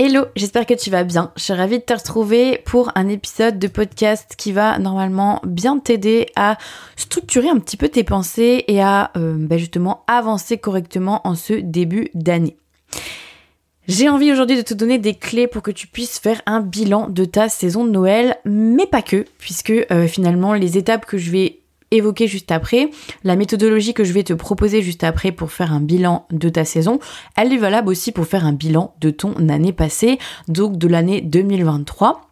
Hello, j'espère que tu vas bien. Je suis ravie de te retrouver pour un épisode de podcast qui va normalement bien t'aider à structurer un petit peu tes pensées et à euh, bah, justement avancer correctement en ce début d'année. J'ai envie aujourd'hui de te donner des clés pour que tu puisses faire un bilan de ta saison de Noël, mais pas que, puisque euh, finalement les étapes que je vais évoquer juste après, la méthodologie que je vais te proposer juste après pour faire un bilan de ta saison, elle est valable aussi pour faire un bilan de ton année passée, donc de l'année 2023.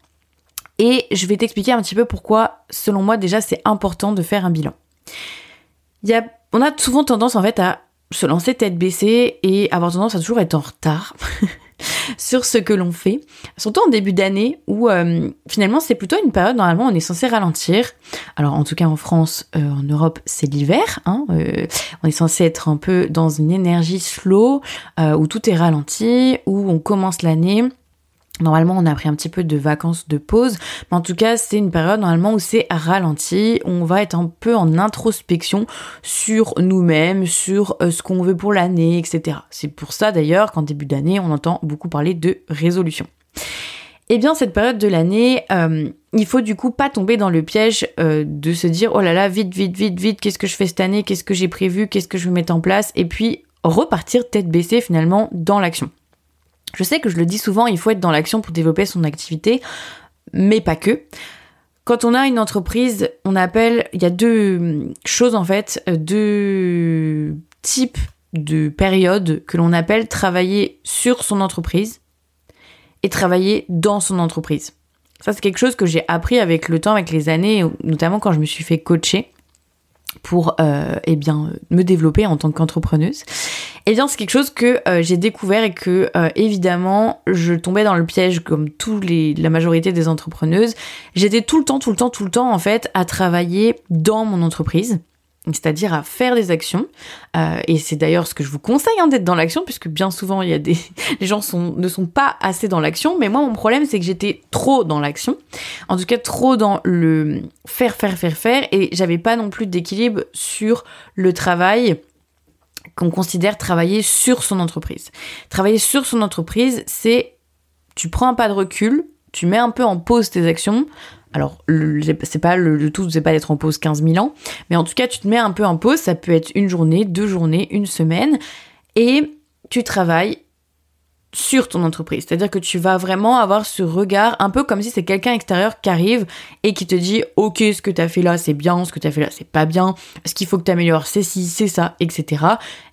Et je vais t'expliquer un petit peu pourquoi, selon moi, déjà, c'est important de faire un bilan. Il on a souvent tendance, en fait, à se lancer tête baissée et avoir tendance à toujours être en retard. sur ce que l'on fait, surtout en début d'année où euh, finalement c'est plutôt une période normalement on est censé ralentir. Alors en tout cas en France, euh, en Europe c'est l'hiver, hein, euh, on est censé être un peu dans une énergie slow où tout est ralenti, où on commence l'année Normalement, on a pris un petit peu de vacances de pause, mais en tout cas, c'est une période normalement où c'est ralenti, on va être un peu en introspection sur nous-mêmes, sur euh, ce qu'on veut pour l'année, etc. C'est pour ça d'ailleurs qu'en début d'année, on entend beaucoup parler de résolution. Eh bien, cette période de l'année, euh, il faut du coup pas tomber dans le piège euh, de se dire oh là là, vite, vite, vite, vite, qu'est-ce que je fais cette année, qu'est-ce que j'ai prévu, qu'est-ce que je vais mettre en place, et puis repartir tête baissée finalement dans l'action. Je sais que je le dis souvent, il faut être dans l'action pour développer son activité, mais pas que. Quand on a une entreprise, on appelle, il y a deux choses en fait, deux types de périodes que l'on appelle travailler sur son entreprise et travailler dans son entreprise. Ça, c'est quelque chose que j'ai appris avec le temps, avec les années, notamment quand je me suis fait coacher pour euh, eh bien me développer en tant qu'entrepreneuse. Eh bien, c'est quelque chose que euh, j'ai découvert et que euh, évidemment, je tombais dans le piège comme tous les la majorité des entrepreneuses. J'étais tout le temps, tout le temps, tout le temps en fait à travailler dans mon entreprise c'est-à-dire à faire des actions. Euh, et c'est d'ailleurs ce que je vous conseille hein, d'être dans l'action, puisque bien souvent il y a des les gens sont, ne sont pas assez dans l'action. Mais moi mon problème c'est que j'étais trop dans l'action, en tout cas trop dans le faire faire faire faire, et j'avais pas non plus d'équilibre sur le travail qu'on considère travailler sur son entreprise. Travailler sur son entreprise, c'est tu prends un pas de recul, tu mets un peu en pause tes actions, alors, c'est pas le, tout, c'est pas d'être en pause 15 000 ans, mais en tout cas, tu te mets un peu en pause. Ça peut être une journée, deux journées, une semaine, et tu travailles sur ton entreprise. C'est-à-dire que tu vas vraiment avoir ce regard, un peu comme si c'est quelqu'un extérieur qui arrive et qui te dit Ok, ce que tu as fait là, c'est bien, ce que tu as fait là, c'est pas bien, ce qu'il faut que tu améliores, c'est ci, c'est ça, etc.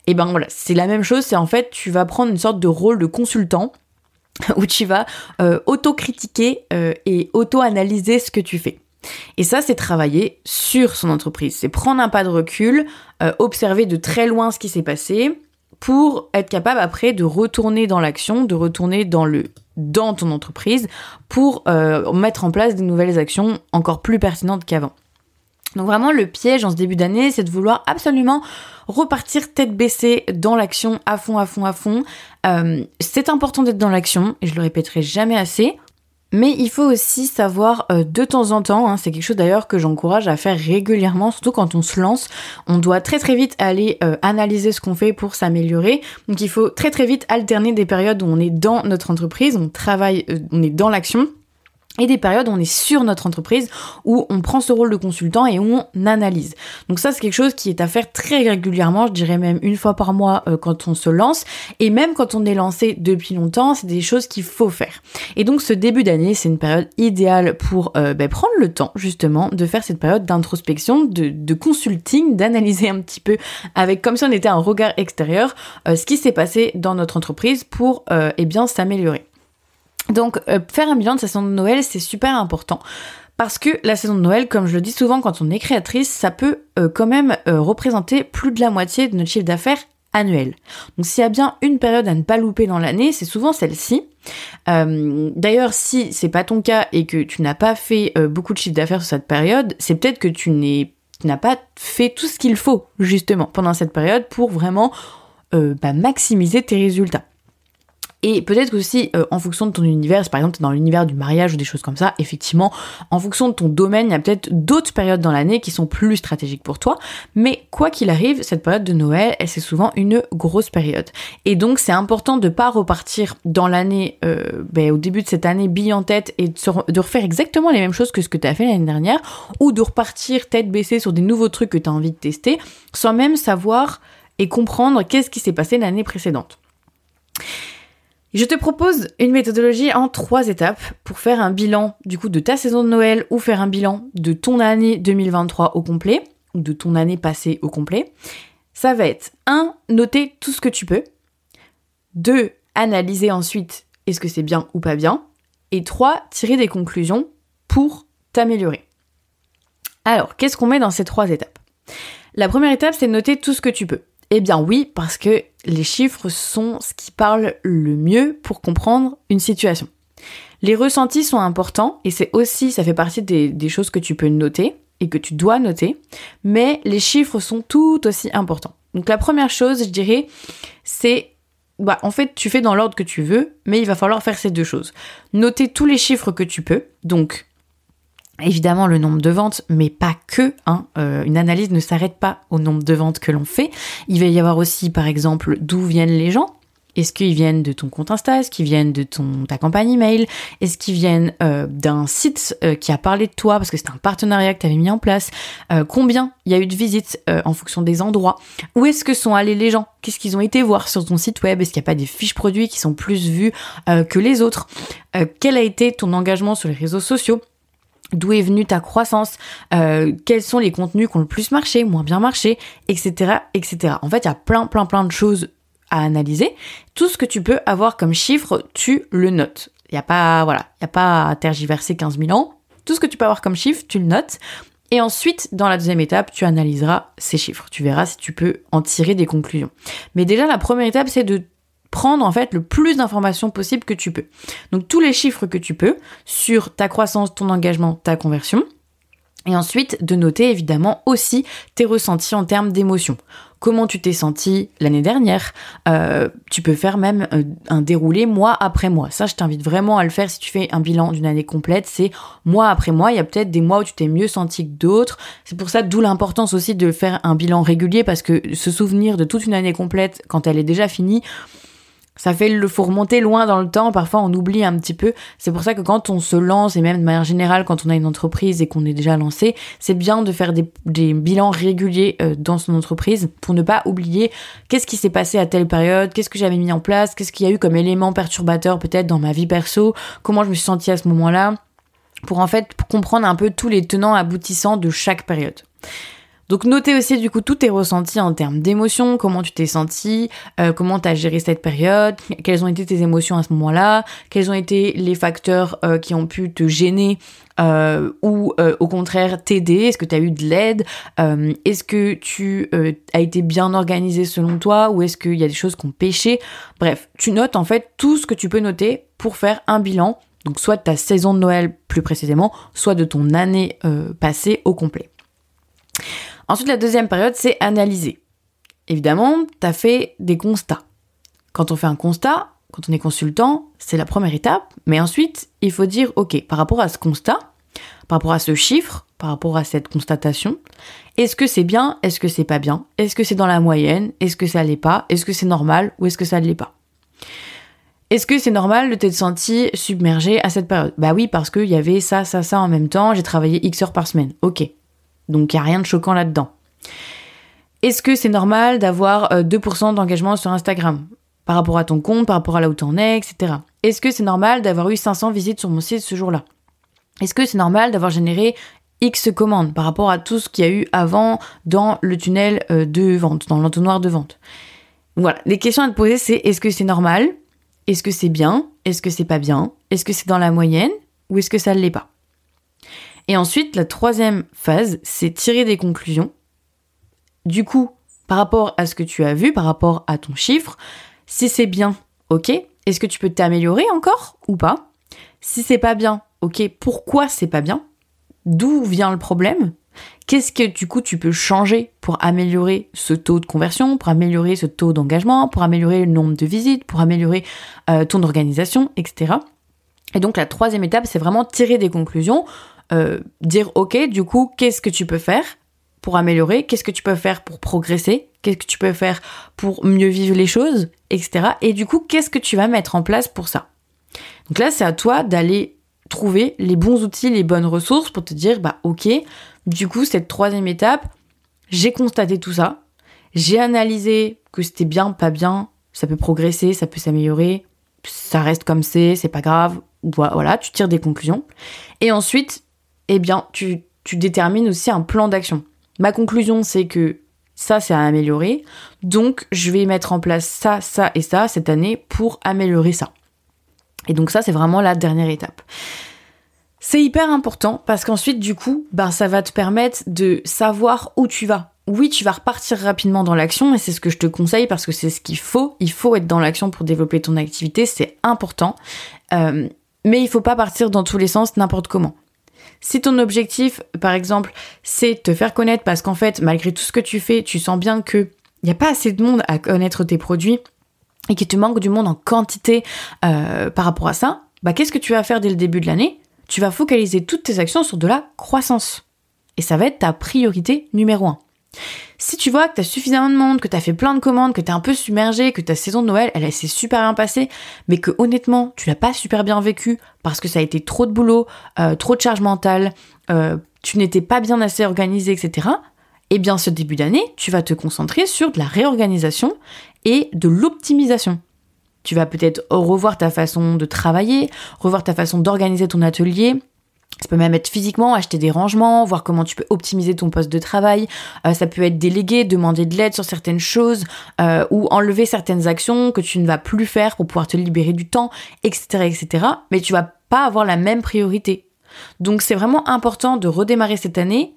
Et ben voilà, c'est la même chose, c'est en fait, tu vas prendre une sorte de rôle de consultant où tu vas euh, auto-critiquer euh, et auto-analyser ce que tu fais. Et ça, c'est travailler sur son entreprise. C'est prendre un pas de recul, euh, observer de très loin ce qui s'est passé pour être capable après de retourner dans l'action, de retourner dans ton entreprise pour mettre en place des nouvelles actions encore plus pertinentes qu'avant. Donc vraiment le piège en ce début d'année, c'est de vouloir absolument repartir tête baissée dans l'action à fond, à fond, à fond. Euh, c'est important d'être dans l'action, et je le répéterai jamais assez. Mais il faut aussi savoir euh, de temps en temps, hein, c'est quelque chose d'ailleurs que j'encourage à faire régulièrement, surtout quand on se lance, on doit très très vite aller euh, analyser ce qu'on fait pour s'améliorer. Donc il faut très très vite alterner des périodes où on est dans notre entreprise, on travaille, on est dans l'action, et des périodes où on est sur notre entreprise, où on prend ce rôle de consultant et où on analyse. Donc ça, c'est quelque chose qui est à faire très régulièrement, je dirais même une fois par mois euh, quand on se lance, et même quand on est lancé depuis longtemps, c'est des choses qu'il faut faire. Et donc ce début d'année, c'est une période idéale pour euh, ben, prendre le temps justement de faire cette période d'introspection, de, de, consulting, d'analyser un petit peu avec comme si on était un regard extérieur euh, ce qui s'est passé dans notre entreprise pour eh bien s'améliorer. Donc euh, faire un bilan de saison de Noël, c'est super important. Parce que la saison de Noël, comme je le dis souvent quand on est créatrice, ça peut euh, quand même euh, représenter plus de la moitié de notre chiffre d'affaires annuel. Donc s'il y a bien une période à ne pas louper dans l'année, c'est souvent celle-ci. D'ailleurs, si c'est pas ton cas et que tu n'as pas fait beaucoup de chiffre d'affaires sur cette période, c'est peut-être que tu n'as pas fait tout ce qu'il faut justement pendant cette période pour vraiment bah, maximiser tes résultats. Et peut-être aussi euh, en fonction de ton univers, par exemple dans l'univers du mariage ou des choses comme ça, effectivement, en fonction de ton domaine, il y a peut-être d'autres périodes dans l'année qui sont plus stratégiques pour toi. Mais quoi qu'il arrive, cette période de Noël, c'est souvent une grosse période. Et donc c'est important de pas repartir dans l'année, euh, ben, au début de cette année, bille en tête et de, refaire exactement les mêmes choses que ce que tu as fait l'année dernière, ou de repartir tête baissée sur des nouveaux trucs que tu as envie de tester, sans même savoir et comprendre qu'est-ce qui s'est passé l'année précédente. Je te propose une méthodologie en trois étapes pour faire un bilan du coup de ta saison de Noël ou faire un bilan de ton année 2023 au complet ou de ton année passée au complet. Ça va être 1. Noter tout ce que tu peux. 2. Analyser ensuite est-ce que c'est bien ou pas bien. Et 3. Tirer des conclusions pour t'améliorer. Alors, qu'est-ce qu'on met dans ces trois étapes? La première étape, c'est noter tout ce que tu peux. Eh bien oui, parce que les chiffres sont ce qui parle le mieux pour comprendre une situation. Les ressentis sont importants et c'est aussi, ça fait partie des, choses que tu peux noter et que tu dois noter, mais les chiffres sont tout aussi importants. Donc la première chose, je dirais, c'est bah, en fait, tu fais dans l'ordre que tu veux, mais il va falloir faire ces deux choses. Noter tous les chiffres que tu peux, donc Évidemment, le nombre de ventes, mais pas que. Hein. Euh, une analyse ne s'arrête pas au nombre de ventes que l'on fait. Il va y avoir aussi, par exemple, d'où viennent les gens. Est-ce qu'ils viennent de ton compte Insta? Est-ce qu'ils viennent de ta campagne email? Est-ce qu'ils viennent euh, d'un site euh, qui a parlé de toi? Parce que c'est un partenariat que tu avais mis en place Combien il y a eu de visites en fonction des endroits? Où est-ce que sont allés les gens? Qu'est-ce qu'ils ont été voir sur ton site web? Est-ce qu'il n'y a pas des fiches produits qui sont plus vues que les autres? Quel a été ton engagement sur les réseaux sociaux? D'où est venue ta croissance, euh, quels sont les contenus qui ont le plus marché, moins bien marché, etc., etc. En fait, il y a plein, plein, plein de choses à analyser. Tout ce que tu peux avoir comme chiffre, tu le notes. Il n'y a pas, voilà, il a pas à tergiverser 15 000 ans. Tout ce que tu peux avoir comme chiffre, tu le notes. Et ensuite, dans la deuxième étape, tu analyseras ces chiffres. Tu verras si tu peux en tirer des conclusions. Mais déjà, la première étape, c'est de prendre en fait le plus d'informations possible que tu peux. Donc tous les chiffres que tu peux sur ta croissance, ton engagement, ta conversion. Et ensuite de noter évidemment aussi tes ressentis en termes d'émotions. Comment tu t'es senti l'année dernière? Euh, Tu peux faire même euh, un déroulé mois après mois. Ça, je t'invite vraiment à le faire si tu fais un bilan d'une année complète. C'est mois après mois. Il y a peut-être des mois où tu t'es mieux senti que d'autres. C'est pour ça d'où l'importance aussi de faire un bilan régulier parce que se souvenir de toute une année complète quand elle est déjà finie, ça fait le faut remonter loin dans le temps, parfois on oublie un petit peu. C'est pour ça que quand on se lance, et même de manière générale quand on a une entreprise et qu'on est déjà lancé, c'est bien de faire des, bilans réguliers euh, dans son entreprise pour ne pas oublier qu'est-ce qui s'est passé à telle période, qu'est-ce que j'avais mis en place, qu'est-ce qu'il y a eu comme élément perturbateur peut-être dans ma vie perso, comment je me suis sentie à ce moment-là, pour en fait comprendre un peu tous les tenants aboutissants de chaque période. Donc notez aussi du coup tous tes ressentis en termes d'émotions, comment tu t'es senti, euh, comment tu as géré cette période, quelles ont été tes émotions à ce moment-là, quels ont été les facteurs euh, qui ont pu te gêner euh, ou au contraire t'aider, est-ce que tu as eu de l'aide, est-ce que tu as été bien organisé selon toi? Ou est-ce qu'il y a des choses qui ont pêché? Bref, tu notes en fait tout ce que tu peux noter pour faire un bilan, donc soit de ta saison de Noël plus précisément, soit de ton année passée au complet. Ensuite, la deuxième période, c'est analyser. Évidemment, tu as fait des constats. Quand on fait un constat, quand on est consultant, c'est la première étape, mais ensuite, il faut dire, ok, par rapport à ce constat, par rapport à ce chiffre, par rapport à cette constatation, est-ce que c'est bien, est-ce que c'est pas bien, est-ce que c'est dans la moyenne, est-ce que ça l'est pas, est-ce que c'est normal ou est-ce que ça ne l'est pas? Est-ce que c'est normal de t'être senti submergé à cette période? Bah oui, parce qu'il y avait ça, ça, ça en même temps, j'ai travaillé X heures par semaine. Ok. Donc il n'y a rien de choquant là-dedans. Est-ce que c'est normal d'avoir 2% euh, d'engagement sur Instagram? Par rapport à ton compte, par rapport à là où t'en es, etc. Est-ce que c'est normal d'avoir eu 500 visites sur mon site ce jour-là? Est-ce que c'est normal d'avoir généré X commandes par rapport à tout ce qu'il y a eu avant dans le tunnel euh, de vente, dans l'entonnoir de vente? Voilà, les questions à te poser c'est est-ce que c'est normal? Est-ce que c'est bien? Est-ce que c'est pas bien? Est-ce que c'est dans la moyenne? Ou est-ce que ça ne l'est pas? Et ensuite, la troisième phase, c'est tirer des conclusions. Du coup, par rapport à ce que tu as vu, par rapport à ton chiffre, si c'est bien, ok, est-ce que tu peux t'améliorer encore ou pas? Si c'est pas bien, ok, pourquoi c'est pas bien? D'où vient le problème? Qu'est-ce que du coup tu peux changer pour améliorer ce taux de conversion, pour améliorer ce taux d'engagement, pour améliorer le nombre de visites, pour améliorer euh, ton organisation, etc. Et donc la troisième étape, c'est vraiment tirer des conclusions, euh, dire ok, du coup, qu'est-ce que tu peux faire pour améliorer, qu'est-ce que tu peux faire pour progresser, qu'est-ce que tu peux faire pour mieux vivre les choses, etc. Et du coup, qu'est-ce que tu vas mettre en place pour ça? Donc là, c'est à toi d'aller trouver les bons outils, les bonnes ressources pour te dire, bah ok, du coup, cette troisième étape, j'ai constaté tout ça, j'ai analysé que c'était bien, pas bien, ça peut progresser, ça peut s'améliorer, ça reste comme c'est, c'est pas grave, voilà, tu tires des conclusions. Et ensuite, eh bien, tu, détermines aussi un plan d'action. Ma conclusion, c'est que ça, c'est à améliorer. Donc, je vais mettre en place ça, ça et ça cette année pour améliorer ça. Et donc ça, c'est vraiment la dernière étape. C'est hyper important parce qu'ensuite, du coup, ben, ça va te permettre de savoir où tu vas. Oui, tu vas repartir rapidement dans l'action et c'est ce que je te conseille parce que c'est ce qu'il faut. Il faut être dans l'action pour développer ton activité, c'est important. Euh, mais il faut pas partir dans tous les sens n'importe comment. Si ton objectif, par exemple, c'est te faire connaître parce qu'en fait, malgré tout ce que tu fais, tu sens bien qu'il n'y a pas assez de monde à connaître tes produits et qu'il te manque du monde en quantité euh, par rapport à ça, bah qu'est-ce que tu vas faire dès le début de l'année? Tu vas focaliser toutes tes actions sur de la croissance. Et ça va être ta priorité numéro un. Si tu vois que tu as suffisamment de monde, que tu as fait plein de commandes, que tu es un peu submergé, que ta saison de Noël, elle, s'est super bien passée, mais que honnêtement, tu l'as pas super bien vécu parce que ça a été trop de boulot, euh, trop de charge mentale, euh, tu n'étais pas bien assez organisé, etc. Eh bien, ce début d'année, tu vas te concentrer sur de la réorganisation et de l'optimisation. Tu vas peut-être revoir ta façon de travailler, revoir ta façon d'organiser ton atelier. Ça peut même être physiquement, acheter des rangements, voir comment tu peux optimiser ton poste de travail. Euh, ça peut être déléguer, demander de l'aide sur certaines choses euh, ou enlever certaines actions que tu ne vas plus faire pour pouvoir te libérer du temps, etc., etc. Mais tu vas pas avoir la même priorité. Donc c'est vraiment important de redémarrer cette année,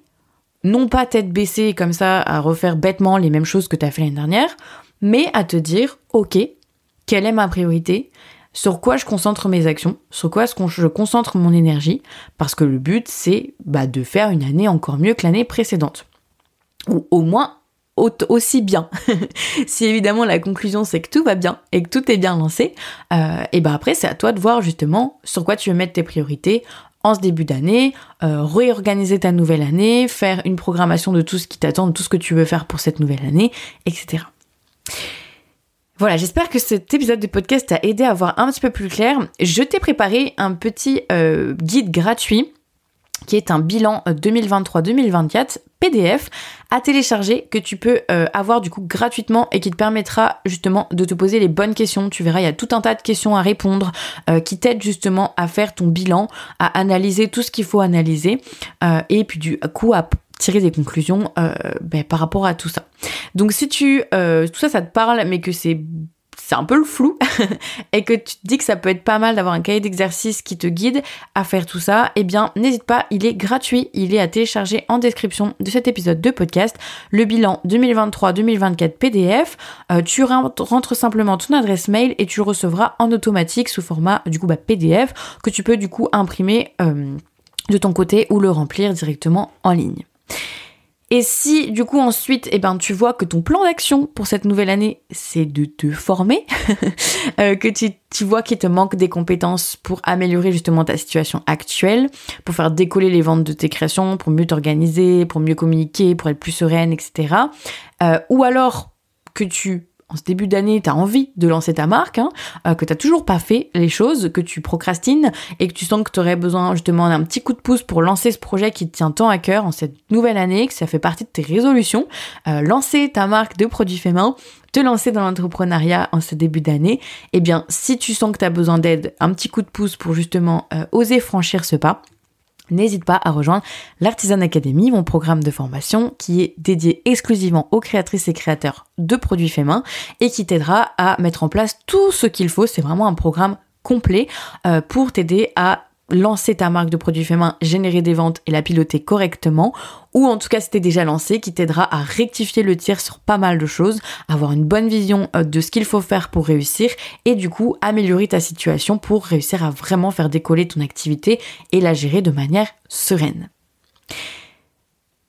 non pas tête baissée comme ça à refaire bêtement les mêmes choses que tu as fait l'année dernière, mais à te dire, ok, quelle est ma priorité, sur quoi je concentre mes actions, sur quoi je concentre mon énergie, parce que le but c'est bah, de faire une année encore mieux que l'année précédente. Ou au moins aussi bien. si évidemment la conclusion c'est que tout va bien et que tout est bien lancé, euh, et ben après c'est à toi de voir justement sur quoi tu veux mettre tes priorités en ce début d'année, euh, réorganiser ta nouvelle année, faire une programmation de tout ce qui t'attend, de tout ce que tu veux faire pour cette nouvelle année, etc. Voilà, j'espère que cet épisode de podcast t'a aidé à voir un petit peu plus clair. Je t'ai préparé un petit euh, guide gratuit qui est un bilan 2023-2024 euh, PDF à télécharger que tu peux euh, avoir du coup gratuitement et qui te permettra justement de te poser les bonnes questions. Tu verras, il y a tout un tas de questions à répondre qui t'aident justement à faire ton bilan, à analyser tout ce qu'il faut analyser et puis du coup à tirer des conclusions euh, ben, par rapport à tout ça. Donc si tu euh, tout ça ça te parle mais que c'est c'est un peu le flou. Et que tu te dis que ça peut être pas mal d'avoir un cahier d'exercice qui te guide à faire tout ça, eh bien n'hésite pas, il est gratuit, il est à télécharger en description de cet épisode de podcast, le bilan 2023-2024 PDF, euh, tu rentres simplement ton adresse mail et tu recevras en automatique sous format du coup bah, PDF que tu peux du coup imprimer de ton côté ou le remplir directement en ligne. Et si du coup ensuite, eh ben, tu vois que ton plan d'action pour cette nouvelle année, c'est de te former, euh, que tu, tu vois qu'il te manque des compétences pour améliorer justement ta situation actuelle, pour faire décoller les ventes de tes créations, pour mieux t'organiser, pour mieux communiquer, pour être plus sereine, etc. Euh, ou alors que tu en ce début d'année, tu as envie de lancer ta marque, hein, euh, que tu toujours pas fait les choses, que tu procrastines et que tu sens que tu aurais besoin justement d'un petit coup de pouce pour lancer ce projet qui te tient tant à cœur en cette nouvelle année, que ça fait partie de tes résolutions, euh, lancer ta marque de produits faits main, te lancer dans l'entrepreneuriat en ce début d'année, eh bien si tu sens que tu as besoin d'aide, un petit coup de pouce pour justement euh, oser franchir ce pas, n'hésite pas à rejoindre l'Artisan Academy, mon programme de formation qui est dédié exclusivement aux créatrices et créateurs de produits faits main et qui t'aidera à mettre en place tout ce qu'il faut. C'est vraiment un programme complet euh, pour t'aider à lancer ta marque de produits faits main, générer des ventes et la piloter correctement, ou en tout cas si t'es déjà lancé, qui t'aidera à rectifier le tir sur pas mal de choses, avoir une bonne vision euh, de ce qu'il faut faire pour réussir, et du coup améliorer ta situation pour réussir à vraiment faire décoller ton activité et la gérer de manière sereine.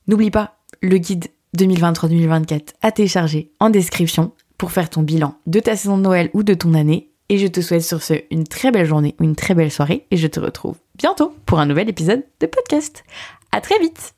N'oublie pas le guide 2023-2024 à télécharger en description pour faire ton bilan de ta saison de Noël ou de ton année. Et je te souhaite sur ce une très belle journée ou une très belle soirée et je te retrouve bientôt pour un nouvel épisode de podcast. À très vite!